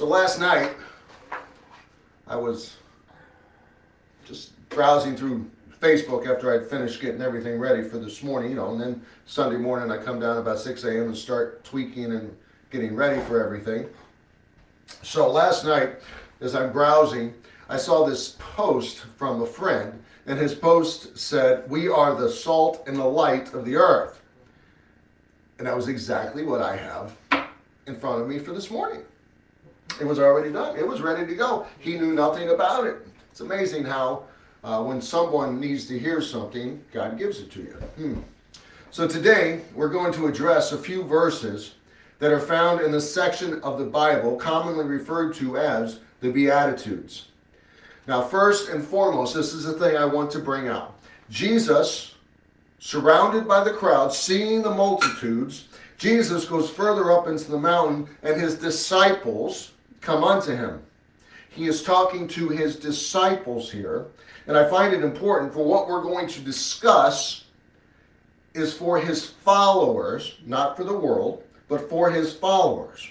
So last night, I was just browsing through Facebook after I'd finished getting everything ready for this morning, you know, and then Sunday morning I come down about 6 a.m. and start tweaking and getting ready for everything. So last night, as I'm browsing, I saw this post from a friend, and his post said, We are the salt and the light of the earth. And that was exactly what I have in front of me for this morning. It was already done, it was ready to go. He knew nothing about it. It's amazing how, uh, when someone needs to hear something, God gives it to you. Hmm. So today, we're going to address a few verses that are found in the section of the Bible commonly referred to as the Beatitudes. Now, first and foremost, this is the thing I want to bring out. Jesus, surrounded by the crowd, seeing the multitudes, Jesus goes further up into the mountain, and his disciples come unto him. He is talking to his disciples here, and I find it important for what we're going to discuss is for his followers, not for the world, but for his followers.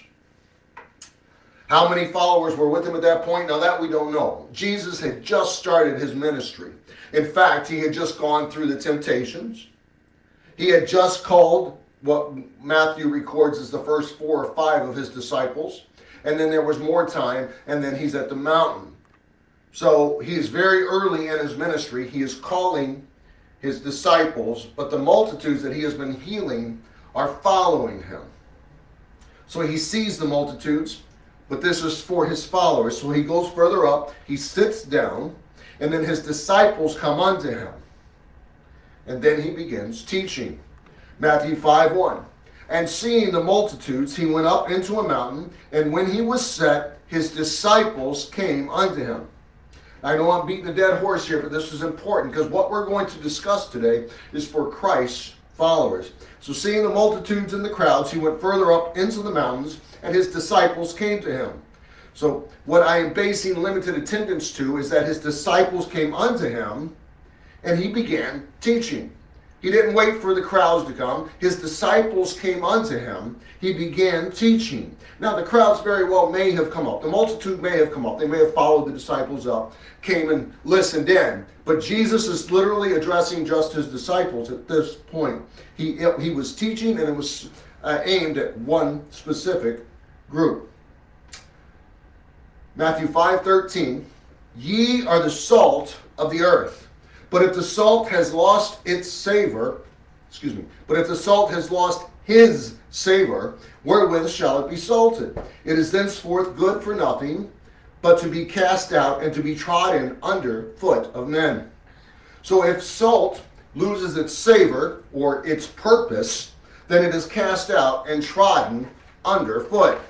How many followers were with him at that point? Now, that we don't know. Jesus had just started his ministry. In fact, he had just gone through the temptations. He had just called what Matthew records as the first four or five of his disciples. And then there was more time, and then he's at the mountain. So he is very early in his ministry. He is calling his disciples, but the multitudes that he has been healing are following him. So he sees the multitudes but this is for his followers. So he goes further up, he sits down, and then his disciples come unto him. And then he begins teaching. Matthew 5 1. And seeing the multitudes, he went up into a mountain, and when he was set, his disciples came unto him. I know I'm beating a dead horse here, but this is important because what we're going to discuss today is for Christ's followers. So, seeing the multitudes and the crowds, he went further up into the mountains and his disciples came to him. So, what I am basing limited attendance to is that his disciples came unto him and he began teaching. He didn't wait for the crowds to come. His disciples came unto him. He began teaching. Now, the crowds very well may have come up. The multitude may have come up. They may have followed the disciples up, came and listened in. But Jesus is literally addressing just his disciples at this point. He, he was teaching, and it was uh, aimed at one specific group. Matthew 5:13, ye are the salt of the earth. But if the salt has lost its savor, excuse me, but if the salt has lost his savor, wherewith shall it be salted? It is thenceforth good for nothing, but to be cast out and to be trodden under foot of men. So if salt loses its savor or its purpose, then it is cast out and trodden underfoot.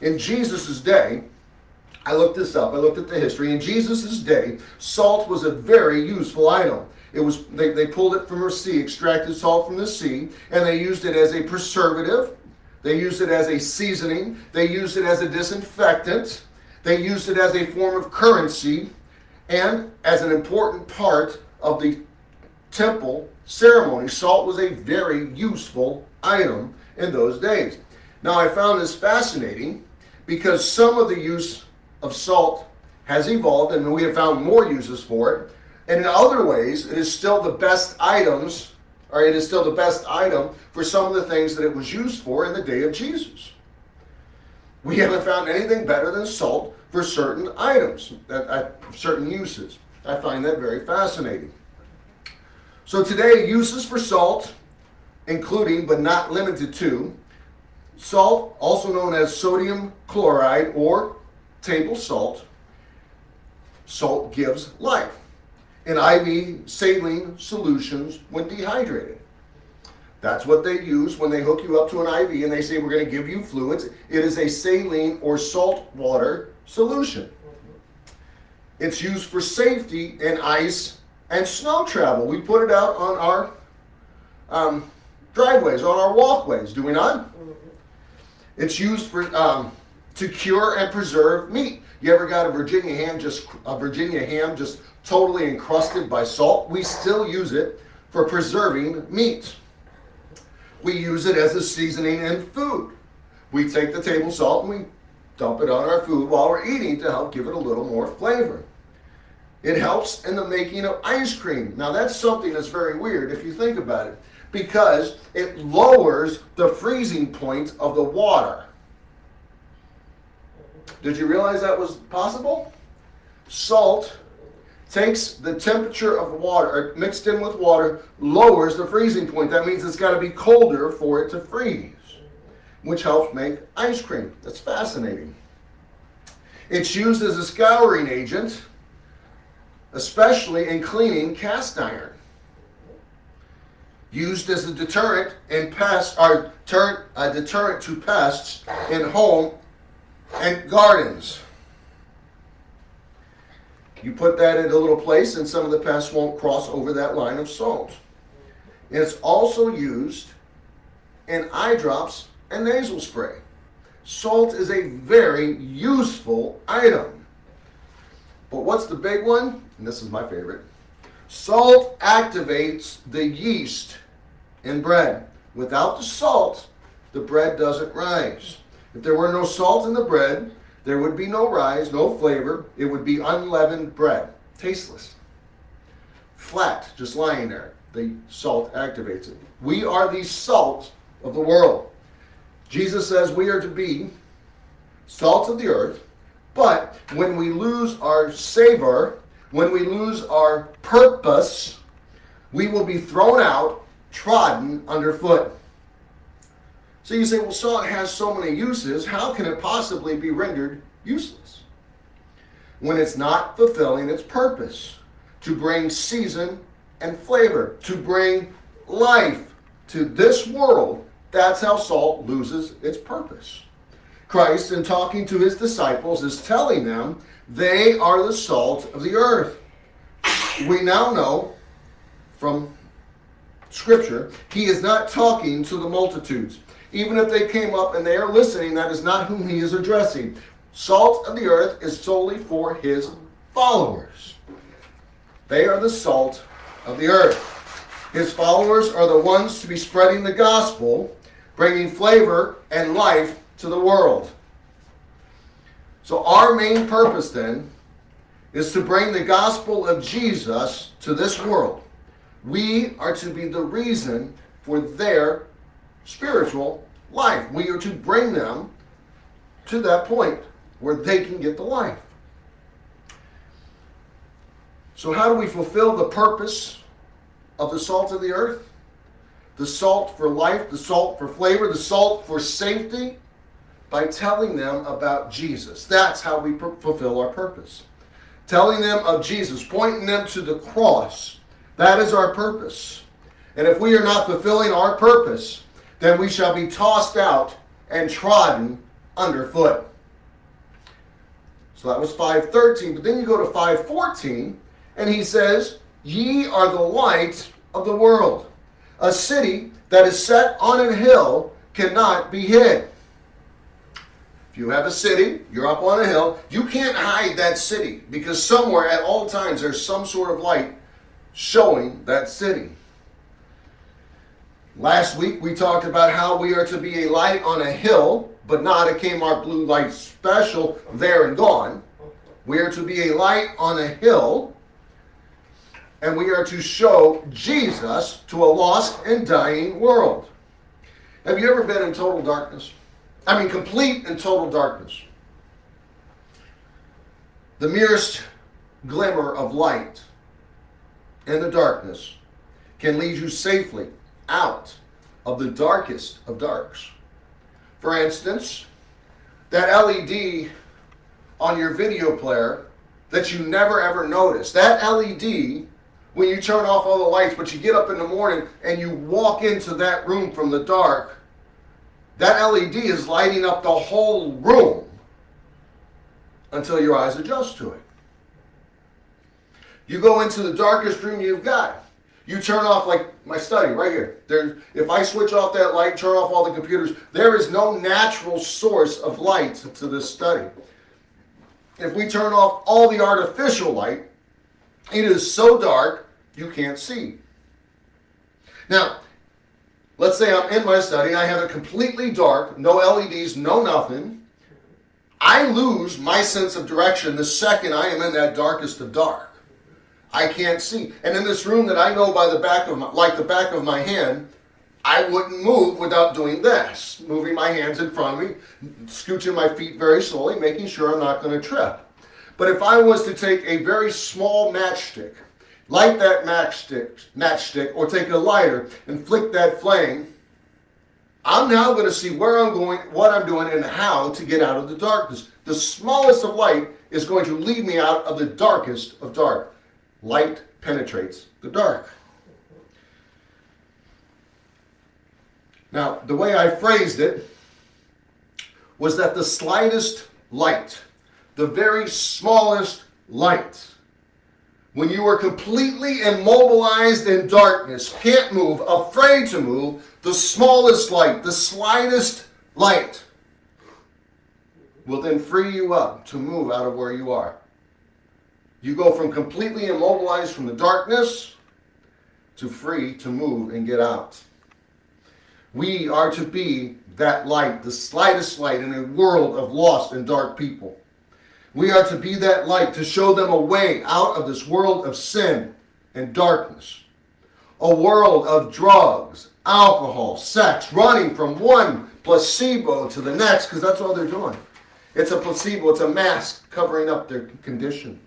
In Jesus' day, I looked this up, I looked at the history. In Jesus' day, salt was a very useful item. It was they, they pulled it from the sea, extracted salt from the sea, and they used it as a preservative, they used it as a seasoning, they used it as a disinfectant, they used it as a form of currency, and as an important part of the temple ceremony. Salt was a very useful item in those days. Now, I found this fascinating because some of the use of salt has evolved and we have found more uses for it. And in other ways, it is still the best items, or it is still the best item for some of the things that it was used for in the day of Jesus. We haven't found anything better than salt for certain items, certain uses. I find that very fascinating. So today, uses for salt, including but not limited to Salt, also known as sodium chloride or table salt, salt gives life. In IV saline solutions when dehydrated. That's what they use when they hook you up to an IV and they say we're going to give you fluids. It is a saline or salt water solution. It's used for safety in ice and snow travel. We put it out on our um, driveways, on our walkways, do we not? It's used for um, to cure and preserve meat. You ever got a Virginia ham just a Virginia ham just totally encrusted by salt? We still use it for preserving meat. We use it as a seasoning in food. We take the table salt and we dump it on our food while we're eating to help give it a little more flavor. It helps in the making of ice cream. Now, that's something that's very weird if you think about it, because it lowers the freezing point of the water. Did you realize that was possible? Salt takes the temperature of water, uh, mixed in with water, lowers the freezing point. That means it's got to be colder for it to freeze, which helps make ice cream. That's fascinating. It's used as a scouring agent, especially in cleaning cast iron. Used as a deterrent in pests, or deterrent, a deterrent to pests in home and gardens. You put that in a little place, and some of the pests won't cross over that line of salt. It's also used in eye drops and nasal spray. Salt is a very useful item. But what's the big one? And this is my favorite. Salt activates the yeast in bread. Without the salt, the bread doesn't rise. If there were no salt in the bread, there would be no rise, no flavor. It would be unleavened bread, tasteless, flat, just lying there. The salt activates it. We are the salt of the world. Jesus says we are to be salt of the earth, but when we lose our savor, when we lose our purpose, we will be thrown out, trodden underfoot. So you say, well, salt has so many uses. How can it possibly be rendered useless? When it's not fulfilling its purpose to bring season and flavor, to bring life to this world, that's how salt loses its purpose. Christ, in talking to his disciples, is telling them they are the salt of the earth. We now know from Scripture, he is not talking to the multitudes even if they came up and they are listening, that is not whom he is addressing. Salt of the earth is solely for his followers. They are the salt of the earth. His followers are the ones to be spreading the gospel, bringing flavor and life to the world. So, our main purpose then is to bring the gospel of Jesus to this world. We are to be the reason for their spiritual life. We are to bring them to that point where they can get the life. So, how do we fulfill the purpose of the salt of the earth? The salt for life, the salt for flavor, the salt for safety? By telling them about Jesus. That's how we fulfill our purpose. Telling them of Jesus, pointing them to the cross. That is our purpose. And if we are not fulfilling our purpose, then we shall be tossed out and trodden underfoot. So that was 513. But then you go to 514, and he says, Ye are the light of the world. A city that is set on a hill cannot be hid. If you have a city, you're up on a hill, you can't hide that city because somewhere at all times there's some sort of light showing that city. Last week we talked about how we are to be a light on a hill, but not a Kmart Blue Light Special there and gone. We are to be a light on a hill, and we are to show Jesus to a lost and dying world. Have you ever been in total darkness? I mean, complete and total darkness. The merest glimmer of light in the darkness can lead you safely out of the darkest of darks. For instance, that LED on your video player that you never ever notice, that LED, when you turn off all the lights, but you get up in the morning and you walk into that room from the dark, that LED is lighting up the whole room until your eyes adjust to it. You go into the darkest room you've got. You turn off like my study right here. There, if I switch off that light, turn off all the computers, there is no natural source of light to this study. If we turn off all the artificial light, it is so dark you can't see. Now, let's say I'm in my study, I have it completely dark, no LEDs, no nothing. I lose my sense of direction the second I am in that darkest of dark. I can't see. And in this room that I know by the back of my, like the back of my hand, I wouldn't move without doing this, moving my hands in front of me, scooching my feet very slowly, making sure I'm not going to trip. But if I was to take a very small matchstick, light that matchstick, matchstick, or take a lighter and flick that flame, I'm now going to see where I'm going, what I'm doing, and how to get out of the darkness. The smallest of light is going to lead me out of the darkest of dark. Light penetrates the dark. Now, the way I phrased it was that the slightest light, the very smallest light, when you are completely immobilized in darkness, can't move, afraid to move, the smallest light, the slightest light, will then free you up to move out of where you are. You go from completely immobilized from the darkness to free to move and get out. We are to be that light, the slightest light in a world of lost and dark people. We are to be that light to show them a way out of this world of sin and darkness. A world of drugs, alcohol, sex, running from one placebo to the next because that's all they're doing. It's a placebo, it's a mask covering up their condition.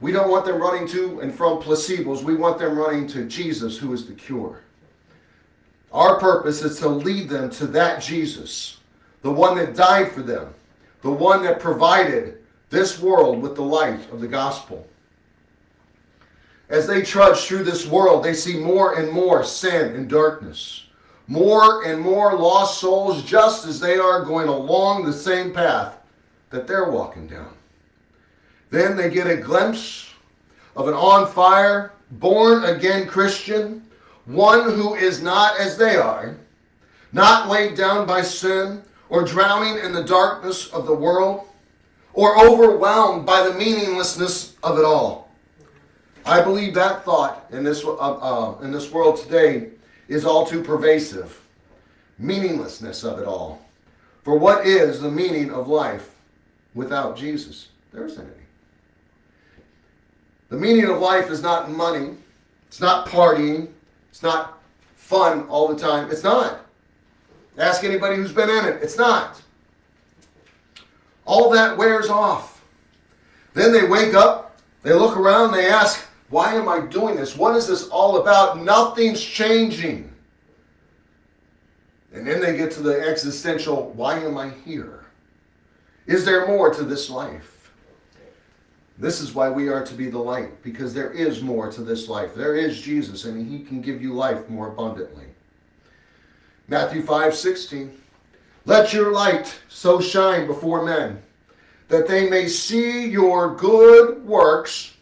We don't want them running to and from placebos. We want them running to Jesus, who is the cure. Our purpose is to lead them to that Jesus, the one that died for them, the one that provided this world with the light of the gospel. As they trudge through this world, they see more and more sin and darkness, more and more lost souls, just as they are going along the same path that they're walking down. Then they get a glimpse of an on fire, born again Christian one who is not as they are, not weighed down by sin or drowning in the darkness of the world or overwhelmed by the meaninglessness of it all. I believe that thought in this, uh, uh, in this world today is all too pervasive. Meaninglessness of it all. For what is the meaning of life without Jesus? There isn't any. The meaning of life is not money, it's not partying, it's not fun all the time. It's not. Ask anybody who's been in it. It's not. All that wears off. Then they wake up, they look around, they ask, Why am I doing this? What is this all about? Nothing's changing. And then they get to the existential, Why am I here? Is there more to this life? This is why we are to be the light, because there is more to this life. There is Jesus, and he can give you life more abundantly. Matthew 5 16. Let your light so shine before men that they may see your good works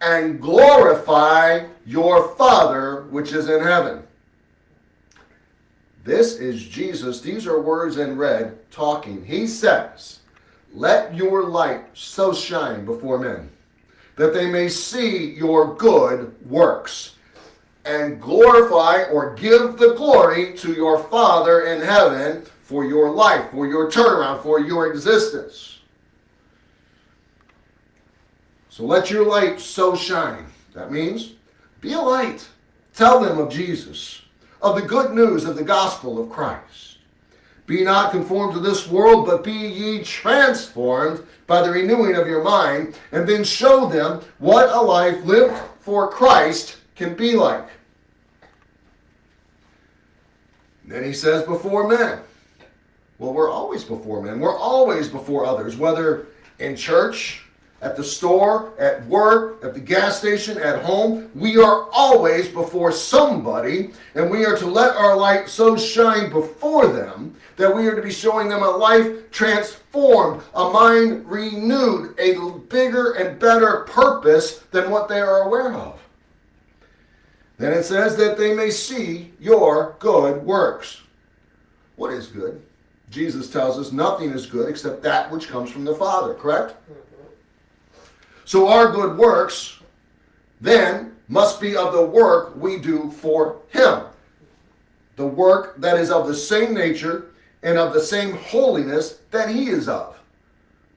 and glorify your Father which is in heaven. This is Jesus. These are words in red talking. He says, let your light so shine before men that they may see your good works and glorify or give the glory to your Father in heaven for your life, for your turnaround, for your existence. So let your light so shine. That means be a light. Tell them of Jesus, of the good news of the gospel of Christ. Be not conformed to this world, but be ye transformed by the renewing of your mind, and then show them what a life lived for Christ can be like. then he says, before men. Well, we're always before men. We're always before others, whether in church, at the store, at work, at the gas station, at home. We are always before somebody, and we are to let our light so shine before them that we are to be showing them a life transformed, a mind renewed, a bigger and better purpose than what they are aware of. Then it says that they may see your good works. What is good? Jesus tells us nothing is good except that which comes from the Father, correct? So our good works then must be of the work we do for Him. the work that is of the same nature and of the same holiness that he is of.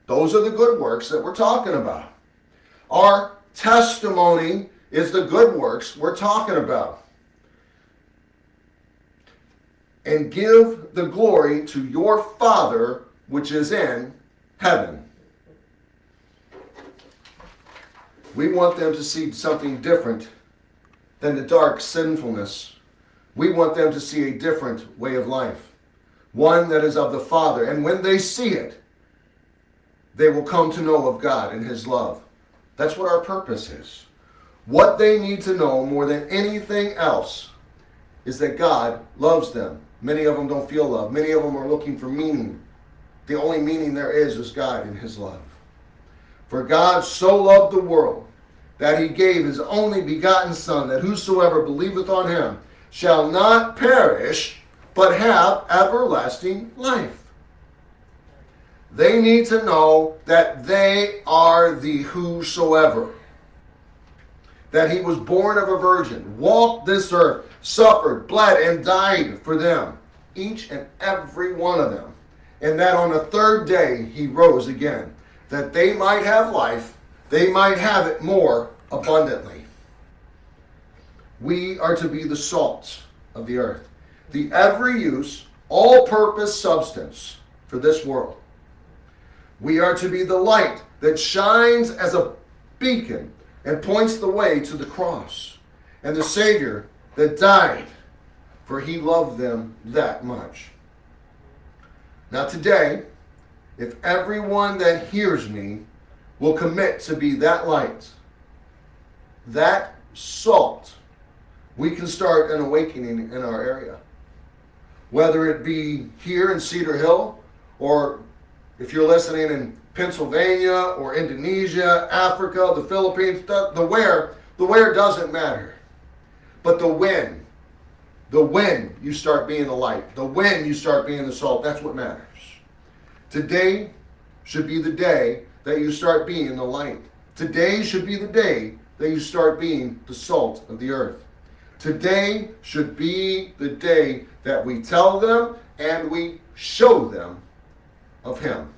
Those are the good works that we're talking about. Our testimony is the good works we're talking about. And give the glory to your Father which is in heaven. We want them to see something different than the dark sinfulness. We want them to see a different way of life, one that is of the Father. And when they see it, they will come to know of God and His love. That's what our purpose is. What they need to know more than anything else is that God loves them. Many of them don't feel love. Many of them are looking for meaning. The only meaning there is is God and His love. For God so loved the world that He gave His only begotten Son, that whosoever believeth on Him shall not perish, but have everlasting life. They need to know that they are the whosoever. That he was born of a virgin, walked this earth, suffered, bled, and died for them, each and every one of them. And that on the third day he rose again, that they might have life, they might have it more abundantly. We are to be the salt of the earth, the every use, all purpose substance for this world. We are to be the light that shines as a beacon and points the way to the cross and the Savior that died, for he loved them that much. Now, today, if everyone that hears me will commit to be that light, that salt, we can start an awakening in our area. Whether it be here in Cedar Hill or if you're listening in Pennsylvania or Indonesia, Africa, the Philippines, the, the where, the where doesn't matter. But the when, the when you start being the light, the when you start being the salt, that's what matters. Today should be the day that you start being the light. Today should be the day that you start being the salt of the earth. Today should be the day that we tell them and we show them of Him.